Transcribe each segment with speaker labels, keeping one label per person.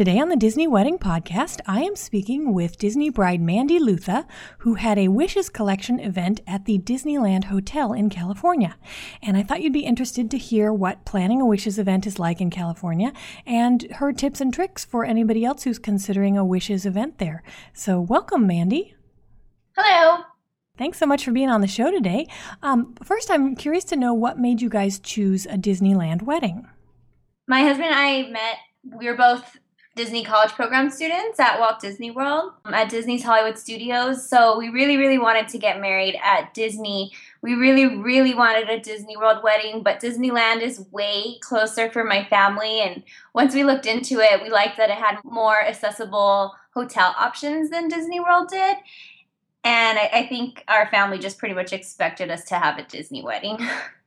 Speaker 1: Today on the Disney Wedding Podcast, I am speaking with Disney bride Mandy Lutha, who had a Wishes Collection event at the Disneyland Hotel in California. And I thought you'd be interested to hear what planning a Wishes event is like in California and her tips and tricks for anybody else who's considering a Wishes event there. So, welcome, Mandy.
Speaker 2: Hello.
Speaker 1: Thanks so much for being on the show today. Um, first, I'm curious to know what made you guys choose a Disneyland wedding.
Speaker 2: My husband and I met, we were both Disney College Program students at Walt Disney World um, at Disney's Hollywood Studios. So we really, really wanted to get married at Disney. We really, really wanted a Disney World wedding, but Disneyland is way closer for my family. And once we looked into it, we liked that it had more accessible hotel options than Disney World did. And I, I think our family just pretty much expected us to have a Disney wedding.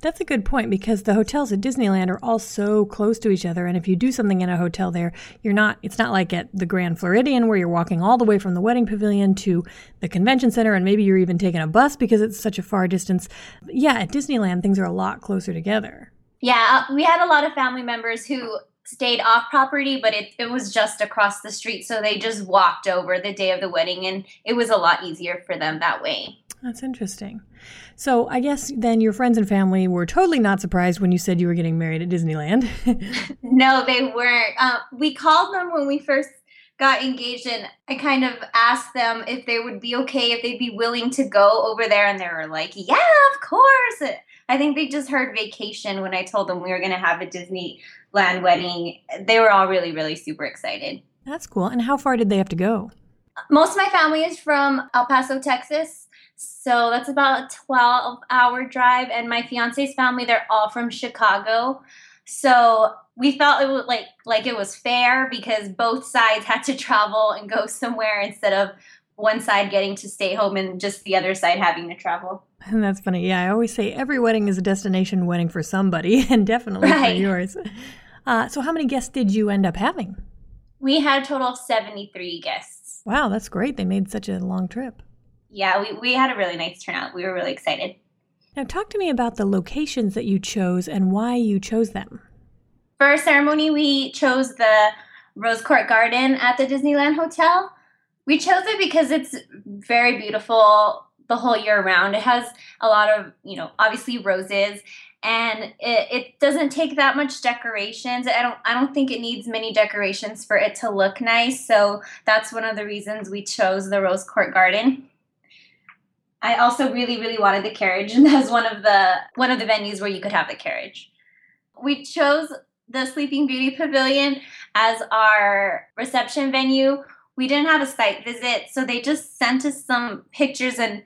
Speaker 1: That's a good point because the hotels at Disneyland are all so close to each other. And if you do something in a hotel there, you're not, it's not like at the Grand Floridian where you're walking all the way from the wedding pavilion to the convention center and maybe you're even taking a bus because it's such a far distance. Yeah, at Disneyland, things are a lot closer together.
Speaker 2: Yeah, uh, we had a lot of family members who stayed off property, but it, it was just across the street. So they just walked over the day of the wedding, and it was a lot easier for them that way.
Speaker 1: That's interesting. So I guess then your friends and family were totally not surprised when you said you were getting married at Disneyland.
Speaker 2: no, they weren't. Uh, we called them when we first got engaged, and I kind of asked them if they would be okay, if they'd be willing to go over there, and they were like, "Yeah, of course." I think they just heard vacation when I told them we were going to have a Disneyland wedding. They were all really, really super excited.
Speaker 1: That's cool. And how far did they have to go?
Speaker 2: Most of my family is from El Paso, Texas. So that's about a 12 hour drive. And my fiance's family, they're all from Chicago. So we felt it was like like it was fair because both sides had to travel and go somewhere instead of one side getting to stay home and just the other side having to travel.
Speaker 1: And that's funny. Yeah, I always say every wedding is a destination wedding for somebody, and definitely right. for yours. Uh, so, how many guests did you end up having?
Speaker 2: We had a total of 73 guests.
Speaker 1: Wow, that's great. They made such a long trip.
Speaker 2: Yeah, we, we had a really nice turnout. We were really excited.
Speaker 1: Now, talk to me about the locations that you chose and why you chose them.
Speaker 2: For our ceremony, we chose the Rose Court Garden at the Disneyland Hotel. We chose it because it's very beautiful the whole year round. It has a lot of, you know, obviously roses and it, it doesn't take that much decorations. I don't I don't think it needs many decorations for it to look nice. So that's one of the reasons we chose the Rose Court Garden. I also really really wanted the carriage and that one of the one of the venues where you could have the carriage. We chose the Sleeping Beauty Pavilion as our reception venue we didn't have a site visit, so they just sent us some pictures and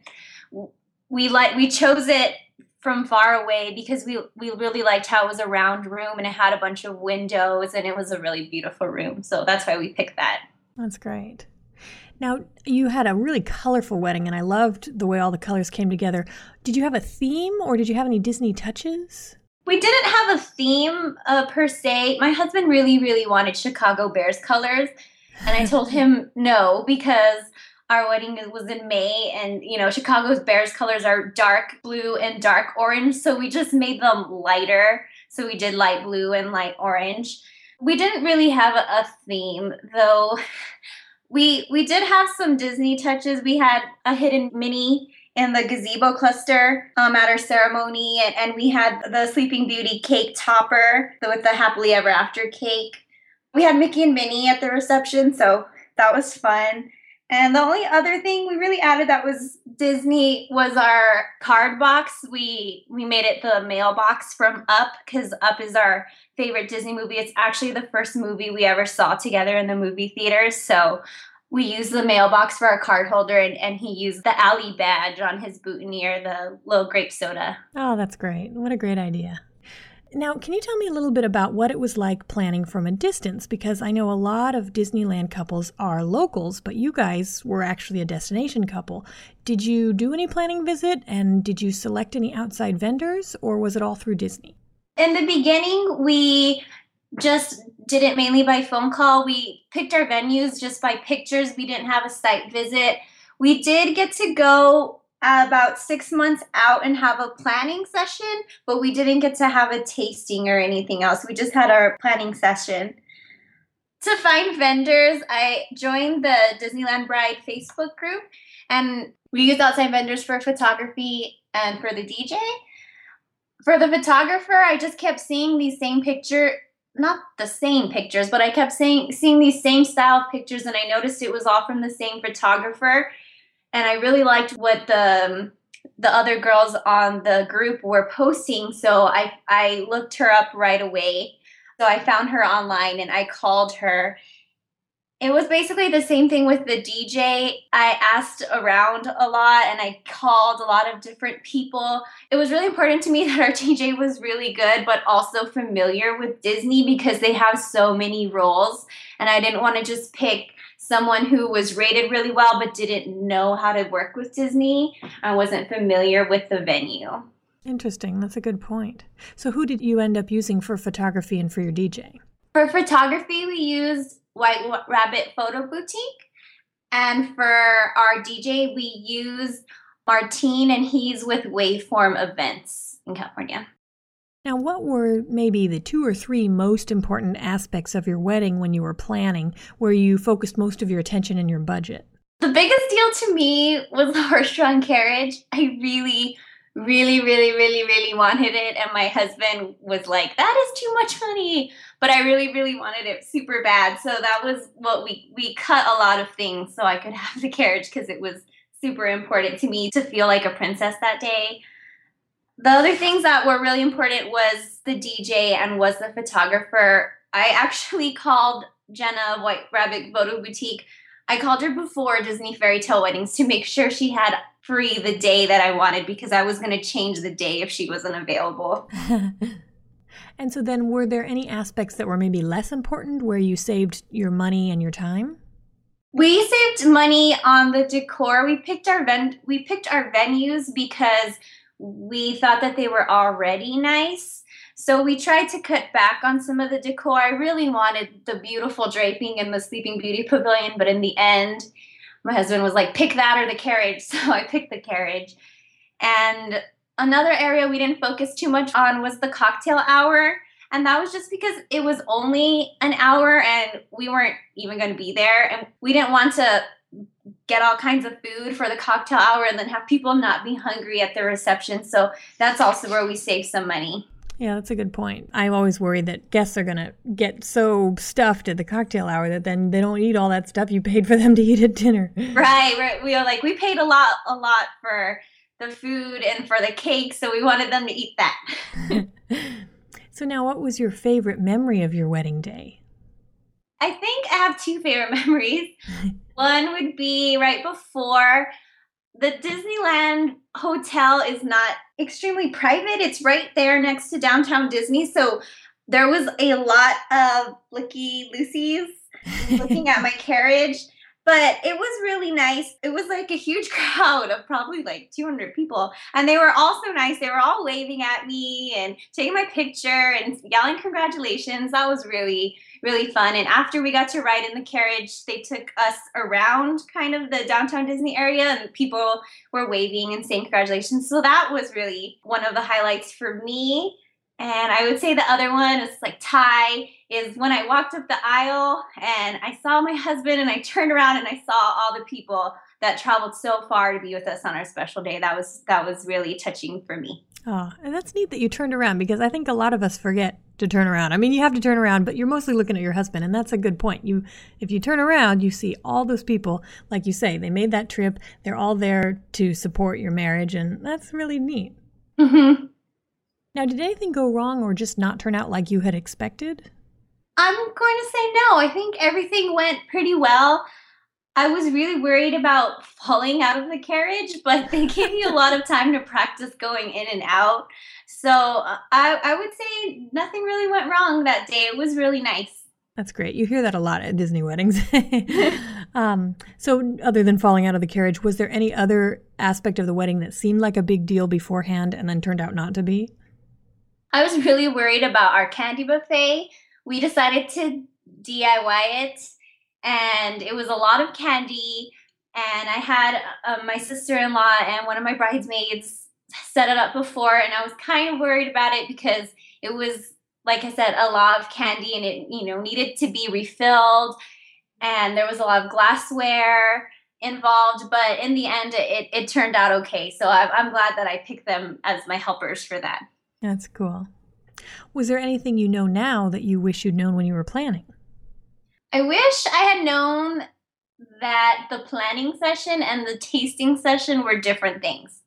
Speaker 2: we like we chose it from far away because we we really liked how it was a round room and it had a bunch of windows and it was a really beautiful room. So that's why we picked that.
Speaker 1: That's great. Now, you had a really colorful wedding and I loved the way all the colors came together. Did you have a theme or did you have any Disney touches?
Speaker 2: We didn't have a theme uh, per se. My husband really, really wanted Chicago Bears colors. And I told him no because our wedding was in May and you know Chicago's Bears colors are dark blue and dark orange so we just made them lighter. So we did light blue and light orange. We didn't really have a, theme though. We we did have some Disney touches. We had a hidden mini in the gazebo cluster um, at our ceremony and, and we had the Sleeping Beauty cake topper with the happily ever after cake we had Mickey and Minnie at the reception, so that was fun. And the only other thing we really added that was Disney was our card box. We we made it the mailbox from Up because Up is our favorite Disney movie. It's actually the first movie we ever saw together in the movie theaters. So we used the mailbox for our card holder and, and he used the Ellie badge on his boutonniere, the little grape soda.
Speaker 1: Oh, that's great. What a great idea. Now, can you tell me a little bit about what it was like planning from a distance? Because I know a lot of Disneyland couples are locals, but you guys were actually a destination couple. Did you do any planning visit and did you select any outside vendors or was it all through Disney?
Speaker 2: In the beginning, we just did it mainly by phone call. We picked our venues just by pictures. We didn't have a site visit. We did get to go about six months out and have a planning session, but we didn't get to have a tasting or anything else. We just had our planning session. To find vendors, I joined the Disneyland Bride Facebook group and we used outside vendors for photography and for the DJ. For the photographer, I just kept seeing these same picture not the same pictures, but I kept saying seeing these same style pictures and I noticed it was all from the same photographer and I really liked what the um, the other girls on the group were posting. So I I looked her up right away. So I found her online and I called her. It was basically the same thing with the DJ. I asked around a lot and I called a lot of different people. It was really important to me that our DJ was really good, but also familiar with Disney because they have so many roles. And I didn't want to just pick someone who was rated really well but didn't know how to work with Disney and wasn't familiar with the venue.
Speaker 1: Interesting. That's a good point. So, who did you end up using for photography and for your DJ?
Speaker 2: For photography, we used White Rabbit Photo Boutique. And for our DJ, we used Martine, and he's with Waveform Events in California.
Speaker 1: Now, what were maybe the two or three most important aspects of your wedding when you were planning, where you focused most of your attention and your budget?
Speaker 2: The biggest deal to me was the horse-drawn carriage. I really, really, really, really, really wanted it, and my husband was like, "That is too much money," but I really, really wanted it super bad. So that was what we we cut a lot of things so I could have the carriage because it was super important to me to feel like a princess that day. The other things that were really important was the DJ and was the photographer. I actually called Jenna White Rabbit Photo Boutique. I called her before Disney Fairy Tale Weddings to make sure she had free the day that I wanted because I was going to change the day if she wasn't available.
Speaker 1: and so then were there any aspects that were maybe less important where you saved your money and your time?
Speaker 2: We saved money on the decor. We picked our ven- we picked our venues because we thought that they were already nice. So we tried to cut back on some of the decor. I really wanted the beautiful draping in the Sleeping Beauty Pavilion, but in the end, my husband was like, pick that or the carriage. So I picked the carriage. And another area we didn't focus too much on was the cocktail hour. And that was just because it was only an hour and we weren't even going to be there. And we didn't want to get all kinds of food for the cocktail hour and then have people not be hungry at the reception. So that's also where we save some money.
Speaker 1: Yeah, that's a good point. I'm always worried that guests are going to get so stuffed at the cocktail hour that then they don't eat all that stuff you paid for them to eat at dinner.
Speaker 2: Right, right. We are like we paid a lot a lot for the food and for the cake, so we wanted them to eat that.
Speaker 1: so now what was your favorite memory of your wedding day?
Speaker 2: I think have two favorite memories. One would be right before the Disneyland hotel is not extremely private. It's right there next to downtown Disney. So there was a lot of Blicky Lucy's looking at my carriage. But it was really nice. It was like a huge crowd of probably like 200 people. And they were all so nice. They were all waving at me and taking my picture and yelling congratulations. That was really, really fun. And after we got to ride in the carriage, they took us around kind of the downtown Disney area and people were waving and saying congratulations. So that was really one of the highlights for me. And I would say the other one is like Ty is when I walked up the aisle and I saw my husband and I turned around and I saw all the people that traveled so far to be with us on our special day. That was that was really touching for me.
Speaker 1: Oh, and that's neat that you turned around because I think a lot of us forget to turn around. I mean, you have to turn around, but you're mostly looking at your husband, and that's a good point. You, if you turn around, you see all those people, like you say, they made that trip. They're all there to support your marriage, and that's really neat.
Speaker 2: Mm-hmm.
Speaker 1: Now, did anything go wrong or just not turn out like you had expected?
Speaker 2: I'm going to say no. I think everything went pretty well. I was really worried about falling out of the carriage, but they gave you a lot of time to practice going in and out. So uh, I, I would say nothing really went wrong that day. It was really nice.
Speaker 1: That's great. You hear that a lot at Disney weddings. um, so, other than falling out of the carriage, was there any other aspect of the wedding that seemed like a big deal beforehand and then turned out not to be?
Speaker 2: I was really worried about our candy buffet. We decided to DIY it and it was a lot of candy. And I had uh, my sister in law and one of my bridesmaids set it up before, and I was kind of worried about it because it was, like I said, a lot of candy and it, you know, needed to be refilled. And there was a lot of glassware involved, but in the end, it, it turned out okay. So I, I'm glad that I picked them as my helpers for that.
Speaker 1: That's cool. Was there anything you know now that you wish you'd known when you were planning?
Speaker 2: I wish I had known that the planning session and the tasting session were different things.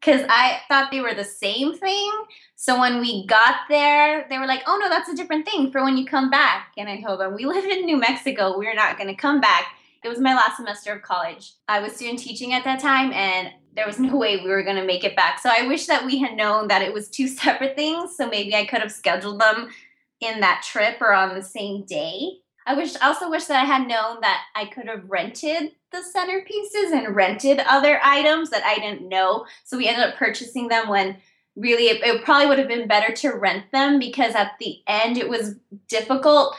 Speaker 2: Because I thought they were the same thing. So when we got there, they were like, oh no, that's a different thing for when you come back. And I told them, we live in New Mexico. We're not going to come back. It was my last semester of college. I was student teaching at that time, and there was no way we were going to make it back. So I wish that we had known that it was two separate things. So maybe I could have scheduled them in that trip or on the same day. I wish also wish that I had known that I could have rented the centerpieces and rented other items that I didn't know. So we ended up purchasing them when really it, it probably would have been better to rent them because at the end it was difficult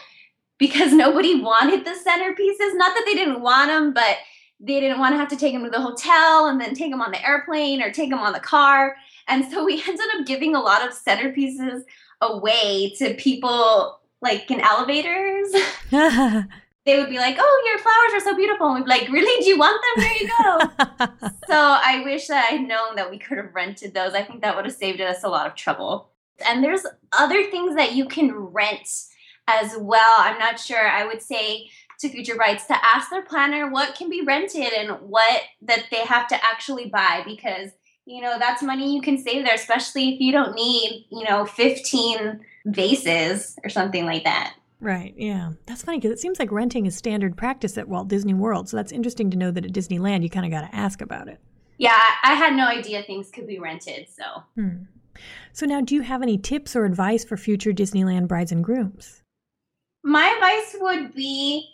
Speaker 2: because nobody wanted the centerpieces. Not that they didn't want them, but they didn't want to have to take them to the hotel and then take them on the airplane or take them on the car. And so we ended up giving a lot of centerpieces away to people like in elevators. they would be like, "Oh, your flowers are so beautiful," and we'd be like, "Really? Do you want them? There you go." so I wish that I'd known that we could have rented those. I think that would have saved us a lot of trouble. And there's other things that you can rent as well. I'm not sure. I would say to future brides to ask their planner what can be rented and what that they have to actually buy because you know that's money you can save there especially if you don't need you know 15 vases or something like that
Speaker 1: Right, yeah. That's funny because it seems like renting is standard practice at Walt Disney World. So that's interesting to know that at Disneyland you kind of got to ask about it.
Speaker 2: Yeah, I had no idea things could be rented, so.
Speaker 1: Hmm. So now, do you have any tips or advice for future Disneyland brides and grooms?
Speaker 2: My advice would be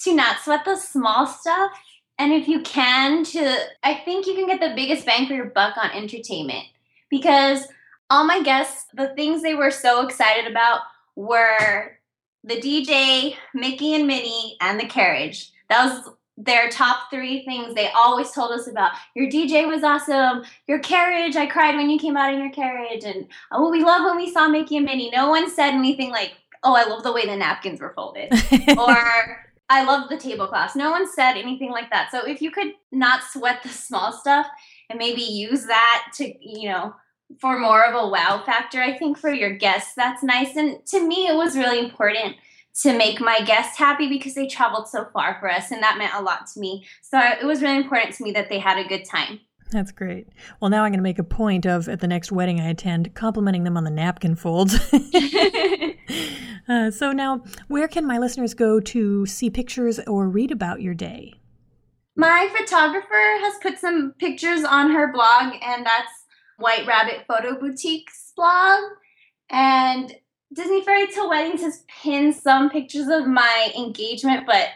Speaker 2: to not sweat the small stuff. And if you can, to, I think you can get the biggest bang for your buck on entertainment. Because all my guests, the things they were so excited about were the DJ, Mickey and Minnie, and the carriage. That was their top three things they always told us about. Your DJ was awesome. Your carriage, I cried when you came out in your carriage. And oh, we love when we saw Mickey and Minnie. No one said anything like, oh, I love the way the napkins were folded. or I love the tablecloths. No one said anything like that. So if you could not sweat the small stuff and maybe use that to, you know, for more of a wow factor, I think for your guests, that's nice. And to me, it was really important to make my guests happy because they traveled so far for us, and that meant a lot to me. So it was really important to me that they had a good time.
Speaker 1: That's great. Well, now I'm going to make a point of at the next wedding I attend complimenting them on the napkin folds. uh, so now, where can my listeners go to see pictures or read about your day?
Speaker 2: My photographer has put some pictures on her blog, and that's White Rabbit Photo Boutique's blog. And Disney Fairy Tale Weddings has pinned some pictures of my engagement, but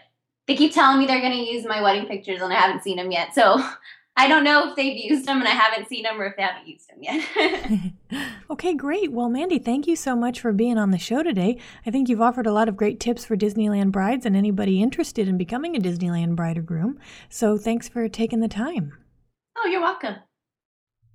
Speaker 2: they keep telling me they're going to use my wedding pictures, and I haven't seen them yet. So I don't know if they've used them, and I haven't seen them, or if they haven't used them
Speaker 1: yet. okay, great. Well, Mandy, thank you so much for being on the show today. I think you've offered a lot of great tips for Disneyland brides and anybody interested in becoming a Disneyland bride or groom. So thanks for taking the time.
Speaker 2: Oh, you're welcome.